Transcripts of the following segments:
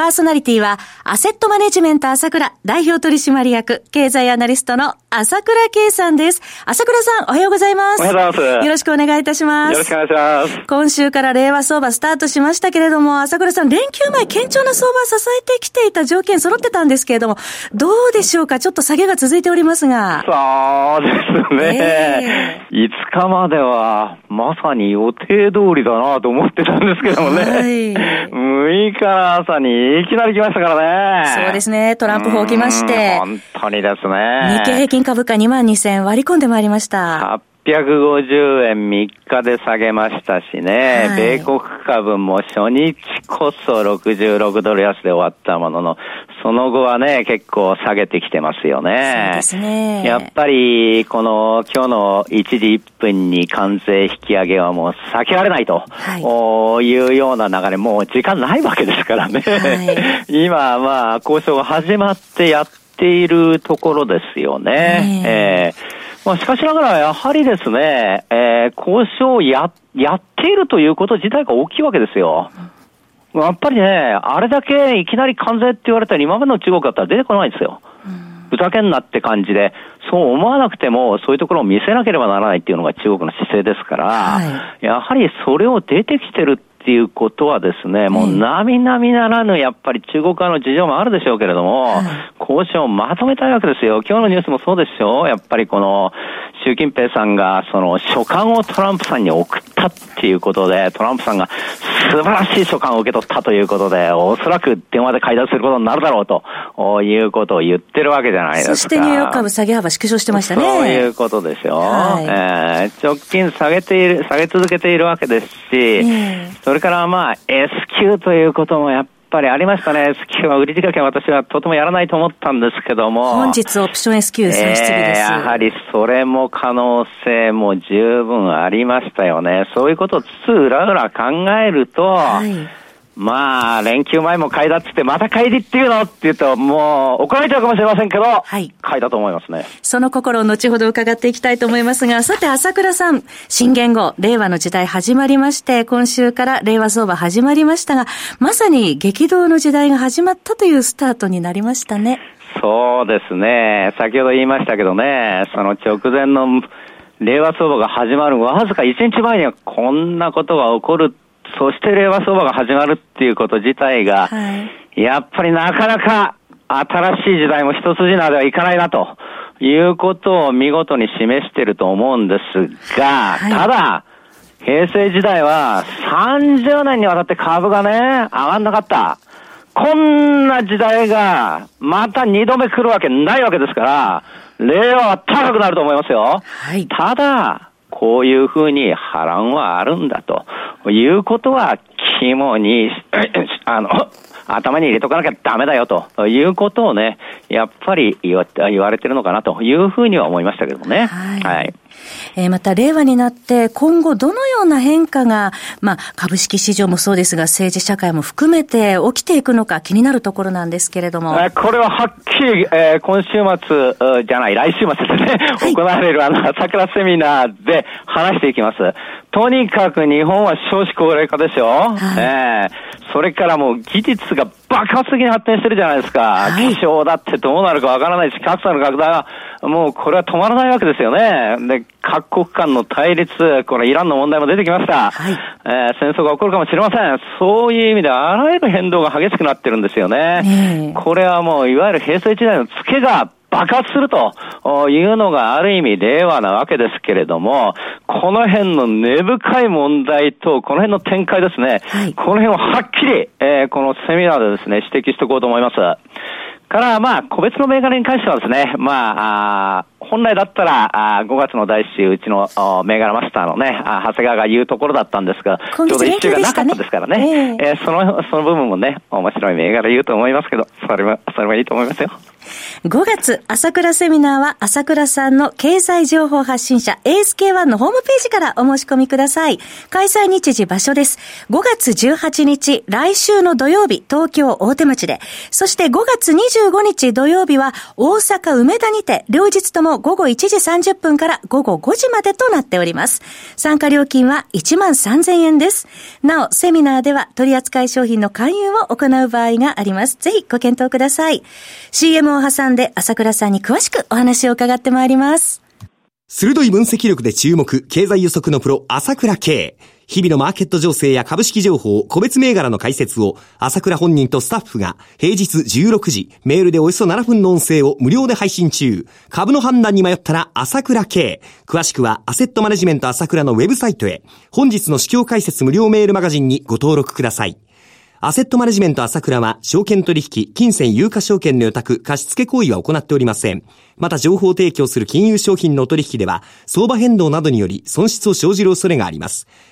パーソナリティは、アセットマネジメント朝倉代表取締役、経済アナリストの朝倉慶さんです。朝倉さん、おはようございます。おはようございます。よろしくお願いいたします。よろしくお願いします。今週から令和相場スタートしましたけれども、朝倉さん、連休前、堅調な相場を支えてきていた条件揃ってたんですけれども、どうでしょうか？ちょっと下げが続いておりますが。そうですね。えー、5日までは、まさに予定通りだなと思ってたんですけどもね。はい、6日の朝にいきなり来ましたからね。そうですね。トランプ法来まして。本当にですね。日経平均株価2万2000円割り込んでまいりました。850円3日で下げましたしね、はい、米国株も初日こそ66ドル安で終わったものの、その後はね、結構下げてきてますよね。ね。やっぱり、この今日の1時1分に関税引き上げはもう避けられないと、はい、いうような流れ、もう時間ないわけですからね。はい、今、まあ、交渉が始まってやっているところですよね。えーまあ、しかしながら、やはりですね、えー、交渉をや、やっているということ自体が大きいわけですよ。やっぱりね、あれだけいきなり関税って言われたら今までの中国だったら出てこないんですよ。ふざけんなって感じで、そう思わなくても、そういうところを見せなければならないっていうのが中国の姿勢ですから、はい、やはりそれを出てきてるっていうことはですね、もう並々ならぬ、やっぱり中国側の事情もあるでしょうけれども、交渉をまとめたいわけですよ。今日のニュースもそうでしょやっぱりこの、習近平さんが、その、書簡をトランプさんに送ったっていうことで、トランプさんが素晴らしい書簡を受け取ったということで、おそらく電話で会談することになるだろうということを言ってるわけじゃないですか。そしてニューヨーク株下げ幅縮小してましたね。そういうことでしょ。はい、えー、直近下げている、下げ続けているわけですし、それからまあ S q ということもやっぱりありましたね。S q は売り仕掛けは私はとてもやらないと思ったんですけども。本日オプション S q 選出日です、えー、やはりそれも可能性も十分ありましたよね。そういうことをつつ裏裏考えると、はいまあ、連休前も買いだっつって、また買いでっていうのって言うと、もう怒られちゃうかもしれませんけど、はい。買いだと思いますね。その心を後ほど伺っていきたいと思いますが、さて、朝倉さん、新元号、令和の時代始まりまして、今週から令和相場始まりましたが、まさに激動の時代が始まったというスタートになりましたね。そうですね。先ほど言いましたけどね、その直前の令和相場が始まるわずか1日前にはこんなことが起こるそして令和相場が始まるっていうこと自体が、はい、やっぱりなかなか新しい時代も一筋縄ではいかないなということを見事に示していると思うんですが、はい、ただ、平成時代は30年にわたって株がね、上がんなかった。こんな時代がまた二度目来るわけないわけですから、令和は高くなると思いますよ。はい、ただ、こういうふうに波乱はあるんだということは肝に、あの、頭に入れとかなきゃダメだよということをね、やっぱり言わ言われてるのかなというふうには思いましたけどもね。はい。はい、えー、また、令和になって今後どのような変化が、まあ、株式市場もそうですが、政治社会も含めて起きていくのか気になるところなんですけれども。えー、これははっきり、えー、今週末、じゃない、来週末ですね、はい、行われるあの、桜セミナーで話していきます。とにかく日本は少子高齢化ですよ。はい、えー、それからもう技術が爆発的に発展してるじゃないですか。はい、気象だってどうなるかわからないし、格差の拡大はもうこれは止まらないわけですよね。で、各国間の対立、これイランの問題も出てきました。はい、えー、戦争が起こるかもしれません。そういう意味であらゆる変動が激しくなってるんですよね。これはもういわゆる平成時代の付けが爆発すると。いうのがある意味令和なわけですけれども、この辺の根深い問題と、この辺の展開ですね、はい、この辺をはっきり、えー、このセミナーでですね、指摘しておこうと思います。から、まあ、個別の銘柄に関してはですね、まあ、あ本来だったら、あ5月の第一週、うちの銘柄マスターのね、あ長谷川が言うところだったんですが、ちょうど一週がなかったですからね、えー、えー、その、その部分もね、面白い銘柄言うと思いますけど、それは、それはいいと思いますよ。5月、朝倉セミナーは朝倉さんの経済情報発信者 ASK1 のホームページからお申し込みください。開催日時場所です。5月18日、来週の土曜日、東京大手町で。そして5月25日土曜日は大阪梅田にて、両日とも午後1時30分から午後5時までとなっております。参加料金は1万3000円です。なお、セミナーでは取扱い商品の勧誘を行う場合があります。ぜひご検討ください。CM を挟んで朝倉さんに詳しくお話を伺ってまいります。鋭い分析力で注目、経済予測のプロ、朝倉慶。日々のマーケット情勢や株式情報、個別銘柄の解説を、朝倉本人とスタッフが、平日16時、メールでおよそ7分の音声を無料で配信中。株の判断に迷ったら、朝倉慶。詳しくは、アセットマネジメント朝倉のウェブサイトへ。本日の市況解説無料メールマガジンにご登録ください。アセットマネジメント朝倉は、証券取引、金銭有価証券の予託、貸付行為は行っておりません。また情報提供する金融商品の取引では、相場変動などにより損失を生じる恐れがあります。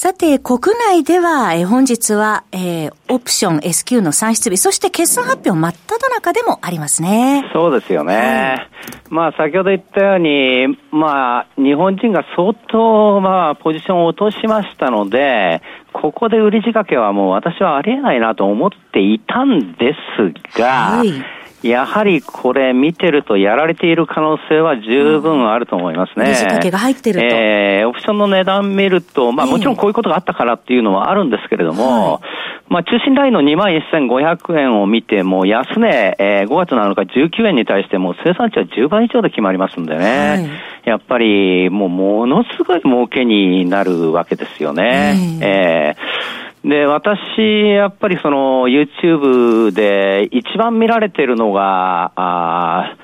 さて、国内では、え本日は、えー、オプション S q の算出日、そして決算発表真っ只中でもありますね。そうですよね。はい、まあ、先ほど言ったように、まあ、日本人が相当、まあ、ポジションを落としましたので、ここで売り仕掛けはもう私はありえないなと思っていたんですが、はいやはりこれ見てるとやられている可能性は十分あると思いますね。仕掛けが入ってると。えー、オプションの値段見ると、まあもちろんこういうことがあったからっていうのはあるんですけれども、はい、まあ中心ラインの21,500円を見ても安値、えー、5月7日19円に対しても生産地は10倍以上で決まりますんでね。はい、やっぱりもうものすごい儲けになるわけですよね。えーで、私、やっぱりその YouTube で一番見られてるのが、あ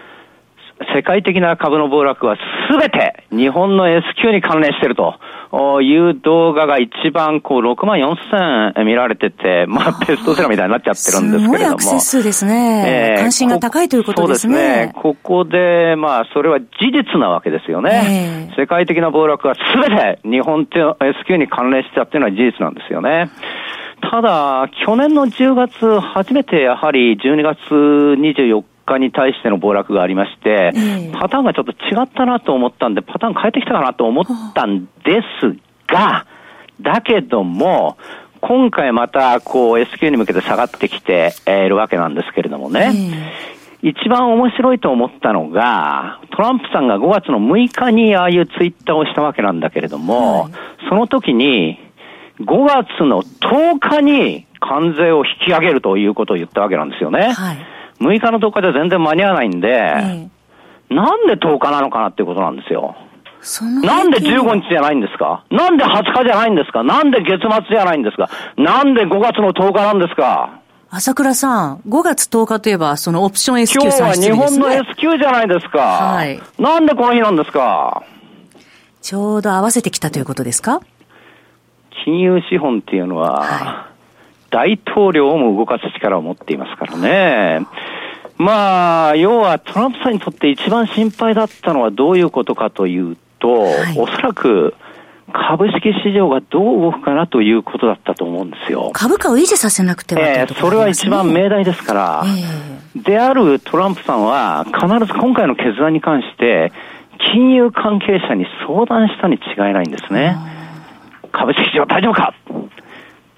世界的な株の暴落はすべて日本の S q に関連しているという動画が一番こう6万4千見られてて、まあベストセラーみたいになっちゃってるんですけれども。すごいアクセス数ですね。えー、関心が高いということですね。そうですね。ここで、まあそれは事実なわけですよね。えー、世界的な暴落はすべて日本と S q に関連してたっていうのは事実なんですよね。ただ、去年の10月、初めてやはり12月24日に対しての暴落がありまして、パターンがちょっと違ったなと思ったんで、パターン変えてきたかなと思ったんですが、だけども、今回またこう S q に向けて下がってきているわけなんですけれどもね。一番面白いと思ったのが、トランプさんが5月の6日にああいうツイッターをしたわけなんだけれども、はい、その時に、5月の10日に関税を引き上げるということを言ったわけなんですよね。はい、6日の10日じゃ全然間に合わないんで、なんで10日なのかなっていうことなんですよ。なんで15日じゃないんですか？なんで20日じゃないんですか？なんで月末じゃないんですか？なんで5月の10日なんですか？朝倉さん、5月10日といえば、そのオプション S q 今日は日本の S q じゃないですか。はい。なんでこの日なんですか？ちょうど合わせてきたということですか？金融資本っていうのは、はい、大統領も動かす力を持っていますからね。まあ、要はトランプさんにとって一番心配だったのはどういうことかというと、はい、おそらく株式市場がどう動くかなということだったと思うんですよ。株価を維持させなくては、ね、えー、それは一番命題ですから、えー、であるトランプさんは必ず今回の決断に関して、金融関係者に相談したに違いないんですね。株式市場大丈夫か？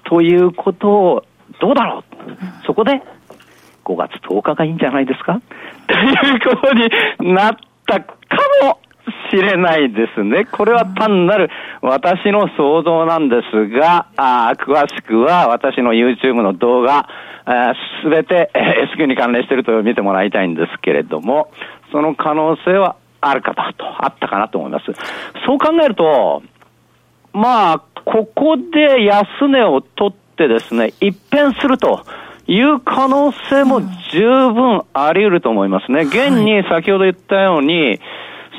ということを、どうだろう？そこで、5月10日がいいんじゃないですか？ということになったかもしれないですね。これは単なる私の想像なんですが、あ詳しくは私の YouTube の動画、すべて S q に関連していると見てもらいたいんですけれども、その可能性はあるかと、あったかなと思います。そう考えると、まあ、ここで安値を取ってですね、一変するという可能性も十分あり得ると思いますね。現に先ほど言ったように、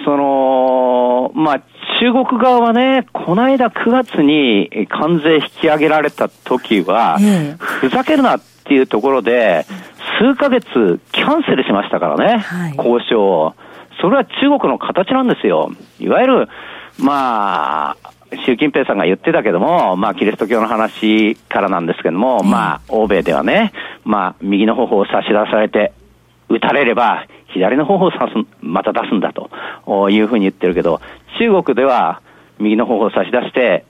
その、まあ、中国側はね、この間9月に関税引き上げられた時は、ふざけるなっていうところで、数ヶ月キャンセルしましたからね、交渉を。それは中国の形なんですよ。いわゆる、まあ、習近平さんが言ってたけども、まあ、キリスト教の話からなんですけども、まあ、欧米ではね、まあ、右の頬を差し出されて、撃たれれば、左の頬を刺す、また出すんだというふうに言ってるけど、中国では、右の頬を差し出して、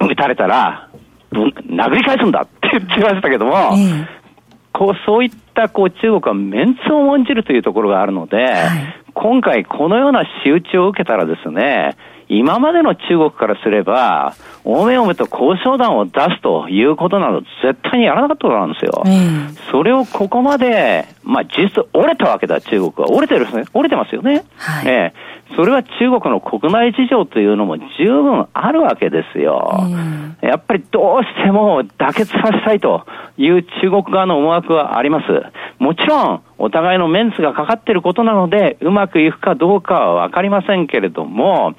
撃たれたら、殴り返すんだって言ってましたけども、こうそういったこう中国はメンツを重んじるというところがあるので、はい、今回このような仕打ちを受けたらですね、今までの中国からすれば、おめおめと交渉団を出すということなど絶対にやらなかったことなんですよ。うん、それをここまで、まあ実質折れたわけだ、中国は。折れてるですね。折れてますよね。はい、ええそれは中国の国内事情というのも十分あるわけですよ。うん、やっぱりどうしても妥結させたいという中国側の思惑はあります。もちろん、お互いのメンツがかかっていることなので、うまくいくかどうかはわかりませんけれども、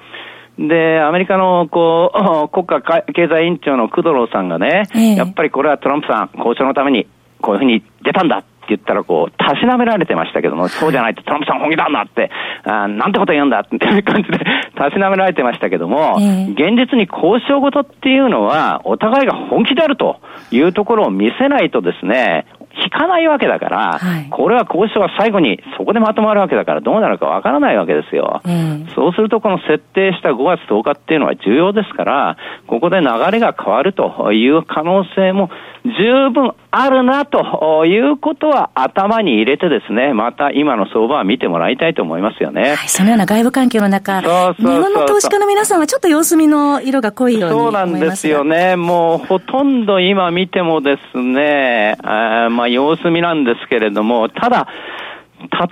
で、アメリカの、こう、国家経済委員長のクドローさんがね、えー、やっぱりこれはトランプさん、交渉のために、こういうふうに出たんだって言ったら、こう、たしなめられてましたけども、そうじゃないとトランプさん本気だんだって、あなんてこと言うんだっていう感じで、たしなめられてましたけども、えー、現実に交渉事っていうのは、お互いが本気であるというところを見せないとですね、引かないわけだから、はい、これは交渉は最後にそこでまとまるわけだからどうなるかわからないわけですよ。うん、そうするとこの設定した5月10日っていうのは重要ですから、ここで流れが変わるという可能性も十分あるなということは頭に入れてですね、また今の相場は見てもらいたいと思いますよね。はい、そのような外部環境の中、日本の投資家の皆さんはちょっと様子見の色が濃いようにそうなんですよね。もうほとんど今見てもですね、あまあ様子見なんですけれども、ただ、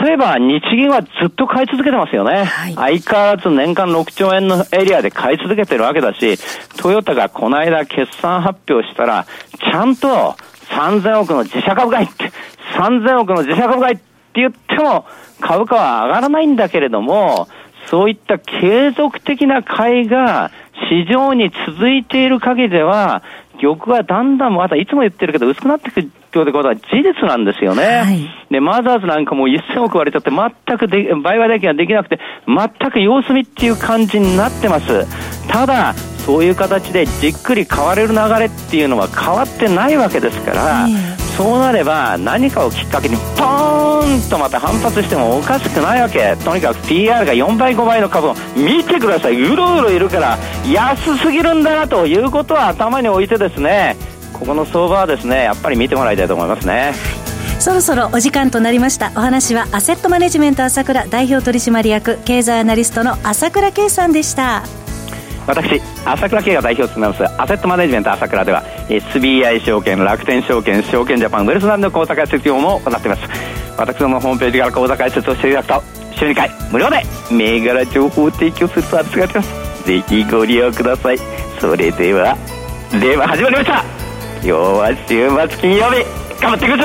例えば日銀はずっと買い続けてますよね。はい、相変わらず年間6兆円のエリアで買い続けてるわけだし、トヨタがこの間決算発表したら、ちゃんと3000億の自社株買いって、3000億の自社株買いって言っても株価は上がらないんだけれども、そういった継続的な買いが市場に続いている限りでは、玉はだんだんまたいつも言ってるけど薄くなってくるってことは事実なんですよね。はい、で、マザーズなんかも1000億割れちゃって全くで、売買代金ができなくて全く様子見っていう感じになってます。ただ、そういう形でじっくり変われる流れっていうのは変わってないわけですから、そうなれば何かをきっかけにポーンとまた反発してもおかしくないわけ。とにかく PR が4倍5倍の株を見てください。うろうろいるから安すぎるんだなということは頭に置いてですねここの相場はですねやっぱり見てもらいたいと思いますね。そろそろお時間となりました。お話はアセットマネジメント朝倉代表取締役経済アナリストの朝倉慶さんでした。私朝倉慶が代表を務めますアセットマネジメント朝倉では SBI 証券楽天証券証券ジャパンウェルスランド口座開設業も行っています。私どものホームページから口座開設をしていただくと週2回無料で銘柄情報を提供するサービスがあります。ぜひご利用ください。それではでは始まりました今日は週末金曜日。頑張っていくぞ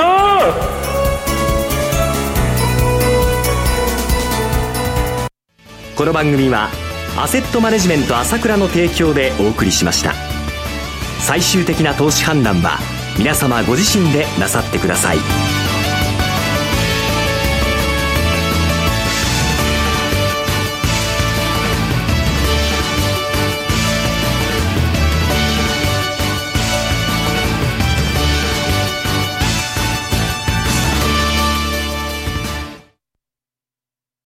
この番組はアセットマネジメント朝倉の提供でお送りしました。最終的な投資判断は皆様ご自身でなさってください。